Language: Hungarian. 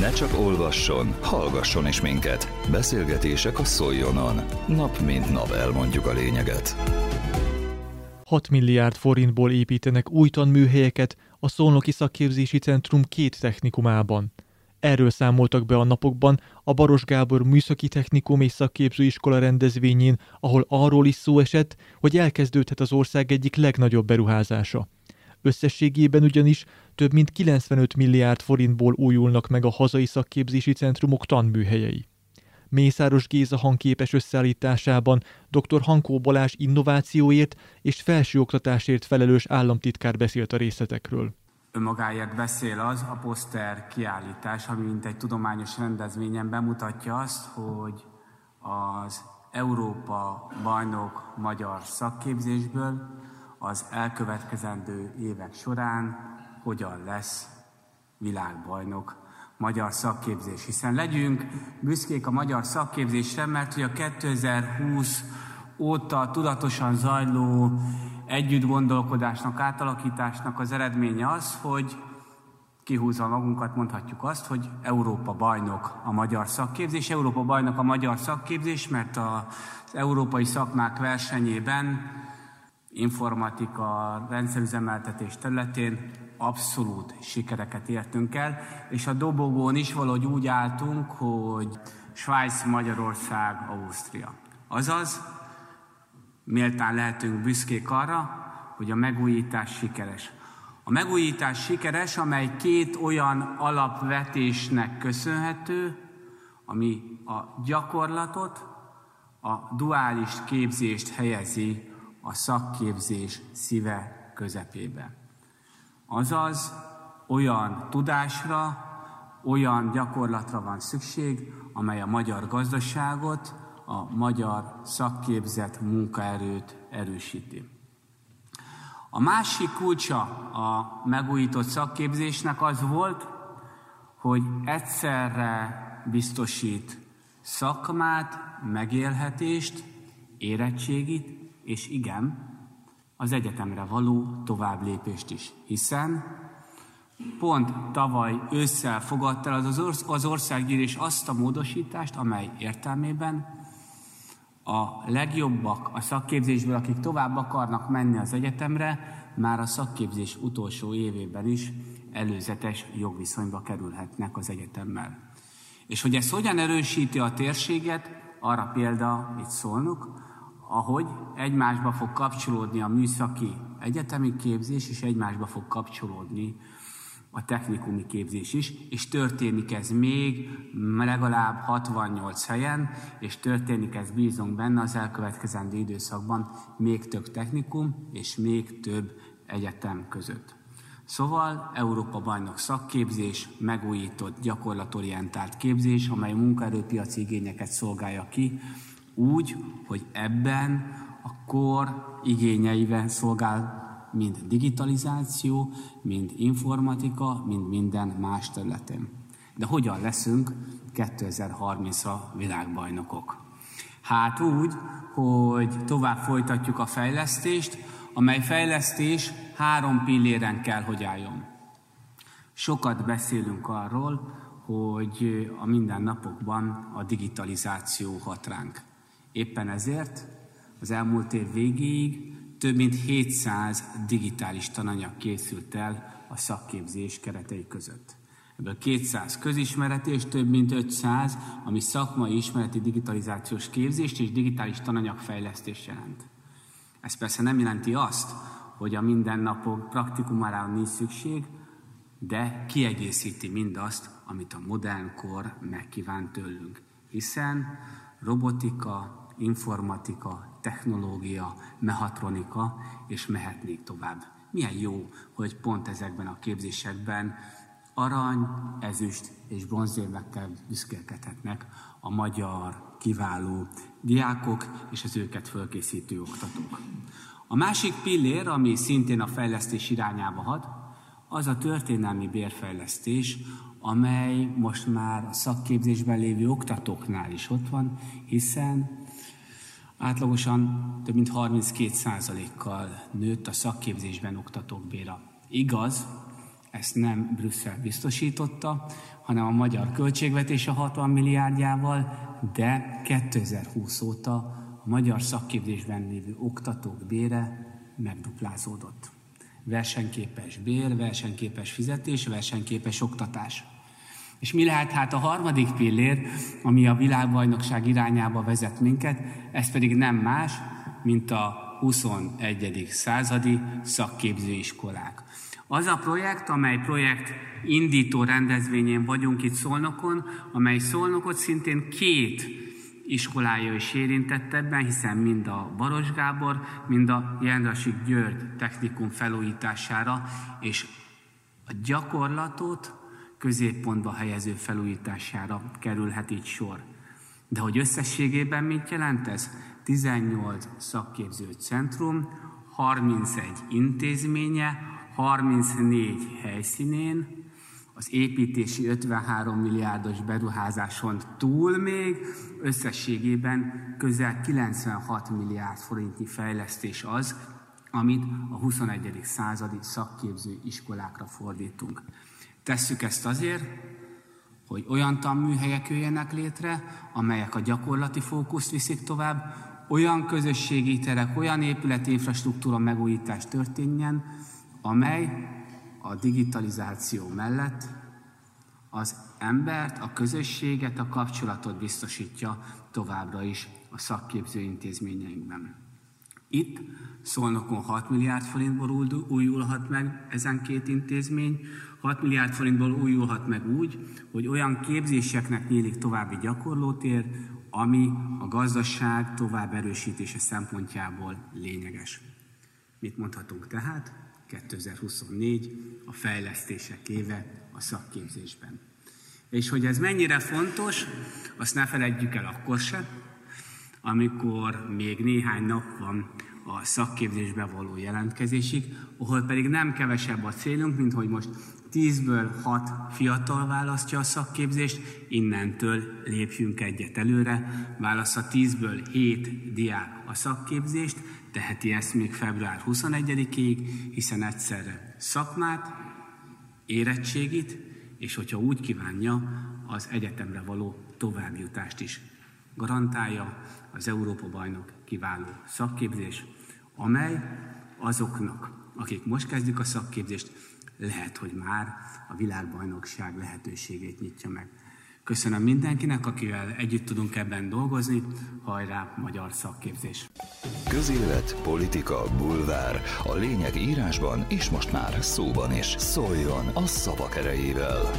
Ne csak olvasson, hallgasson is minket. Beszélgetések a Szoljonon. Nap mint nap elmondjuk a lényeget. 6 milliárd forintból építenek új tanműhelyeket a Szolnoki Szakképzési Centrum két technikumában. Erről számoltak be a napokban a Baros Gábor Műszaki Technikum és Szakképzőiskola rendezvényén, ahol arról is szó esett, hogy elkezdődhet az ország egyik legnagyobb beruházása. Összességében ugyanis több mint 95 milliárd forintból újulnak meg a hazai szakképzési centrumok tanműhelyei. Mészáros Géza hangképes összeállításában dr. Hankó Balázs innovációért és felsőoktatásért felelős államtitkár beszélt a részletekről. Önmagáért beszél az a poszter kiállítás, ami mint egy tudományos rendezvényen bemutatja azt, hogy az Európa bajnok magyar szakképzésből az elkövetkezendő évek során hogyan lesz világbajnok magyar szakképzés. Hiszen legyünk büszkék a magyar szakképzésre, mert hogy a 2020 óta tudatosan zajló együtt gondolkodásnak, átalakításnak az eredménye az, hogy kihúzva magunkat mondhatjuk azt, hogy Európa bajnok a magyar szakképzés. Európa bajnok a magyar szakképzés, mert az európai szakmák versenyében informatika, rendszerüzemeltetés területén abszolút sikereket értünk el, és a dobogón is valahogy úgy álltunk, hogy Svájc, Magyarország, Ausztria. Azaz, méltán lehetünk büszkék arra, hogy a megújítás sikeres. A megújítás sikeres, amely két olyan alapvetésnek köszönhető, ami a gyakorlatot, a duális képzést helyezi a szakképzés szíve közepébe. Azaz olyan tudásra, olyan gyakorlatra van szükség, amely a magyar gazdaságot, a magyar szakképzett munkaerőt erősíti. A másik kulcsa a megújított szakképzésnek az volt, hogy egyszerre biztosít szakmát, megélhetést, érettségit, és igen, az egyetemre való tovább lépést is. Hiszen pont tavaly ősszel fogadta az, az országgyűlés azt a módosítást, amely értelmében a legjobbak a szakképzésből, akik tovább akarnak menni az egyetemre, már a szakképzés utolsó évében is előzetes jogviszonyba kerülhetnek az egyetemmel. És hogy ez hogyan erősíti a térséget, arra példa itt szólnuk, ahogy egymásba fog kapcsolódni a műszaki egyetemi képzés, és egymásba fog kapcsolódni a technikumi képzés is, és történik ez még legalább 68 helyen, és történik ez, bízunk benne az elkövetkezendő időszakban még több technikum és még több egyetem között. Szóval Európa bajnok szakképzés, megújított, gyakorlatorientált képzés, amely munkaerőpiaci igényeket szolgálja ki, úgy, hogy ebben a kor igényeivel szolgál mind digitalizáció, mind informatika, mind minden más területen. De hogyan leszünk 2030-ra világbajnokok? Hát úgy, hogy tovább folytatjuk a fejlesztést, amely fejlesztés három pilléren kell, hogy álljon. Sokat beszélünk arról, hogy a mindennapokban a digitalizáció hat ránk. Éppen ezért az elmúlt év végéig több mint 700 digitális tananyag készült el a szakképzés keretei között. Ebből 200 közismereti és több mint 500, ami szakmai ismereti digitalizációs képzést és digitális tananyagfejlesztés jelent. Ez persze nem jelenti azt, hogy a mindennapok praktikumára nincs szükség, de kiegészíti mindazt, amit a modern kor megkíván tőlünk. Hiszen robotika, informatika, technológia, mehatronika, és mehetnék tovább. Milyen jó, hogy pont ezekben a képzésekben arany, ezüst és bronzérvekkel büszkélkedhetnek a magyar kiváló diákok és az őket fölkészítő oktatók. A másik pillér, ami szintén a fejlesztés irányába hat, az a történelmi bérfejlesztés, amely most már a szakképzésben lévő oktatóknál is ott van, hiszen Átlagosan több mint 32%-kal nőtt a szakképzésben oktatók béra. Igaz, ezt nem Brüsszel biztosította, hanem a magyar költségvetés a 60 milliárdjával, de 2020 óta a magyar szakképzésben lévő oktatók bére megduplázódott. Versenyképes bér, versenyképes fizetés, versenyképes oktatás. És mi lehet hát a harmadik pillér, ami a világbajnokság irányába vezet minket, ez pedig nem más, mint a 21. századi szakképzőiskolák. Az a projekt, amely projekt indító rendezvényén vagyunk itt Szolnokon, amely Szolnokot szintén két iskolája is érintett ebben, hiszen mind a Baros Gábor, mind a Jendrasik György technikum felújítására, és a gyakorlatot középpontba helyező felújítására kerülhet itt sor. De hogy összességében mit jelent ez? 18 szakképző centrum, 31 intézménye, 34 helyszínén, az építési 53 milliárdos beruházáson túl még összességében közel 96 milliárd forintnyi fejlesztés az, amit a 21. századi szakképző iskolákra fordítunk. Tesszük ezt azért, hogy olyan tanműhelyek jöjjenek létre, amelyek a gyakorlati fókuszt viszik tovább, olyan közösségi terek, olyan épületi infrastruktúra megújítás történjen, amely a digitalizáció mellett az embert, a közösséget, a kapcsolatot biztosítja továbbra is a szakképző intézményeinkben. Itt Szolnokon 6 milliárd forintból újulhat meg ezen két intézmény, 6 milliárd forintból újulhat meg úgy, hogy olyan képzéseknek nyílik további gyakorlótér, ami a gazdaság tovább erősítése szempontjából lényeges. Mit mondhatunk tehát? 2024 a fejlesztések éve a szakképzésben. És hogy ez mennyire fontos, azt ne feledjük el akkor se, amikor még néhány nap van a szakképzésbe való jelentkezésig, ahol pedig nem kevesebb a célunk, mint hogy most 10-ből 6 fiatal választja a szakképzést, innentől lépjünk egyet előre, válassza 10-ből 7 diák a szakképzést, teheti ezt még február 21-ig, hiszen egyszerre szakmát, érettségit, és hogyha úgy kívánja, az egyetemre való továbbjutást is garantálja az Európa-bajnok kiváló szakképzés, amely azoknak, akik most kezdik a szakképzést, lehet, hogy már a világbajnokság lehetőségét nyitja meg. Köszönöm mindenkinek, akivel együtt tudunk ebben dolgozni. Hajrá, magyar szakképzés! Közélet, politika, bulvár. A lényeg írásban és most már szóban is. Szóljon a szavak erejével!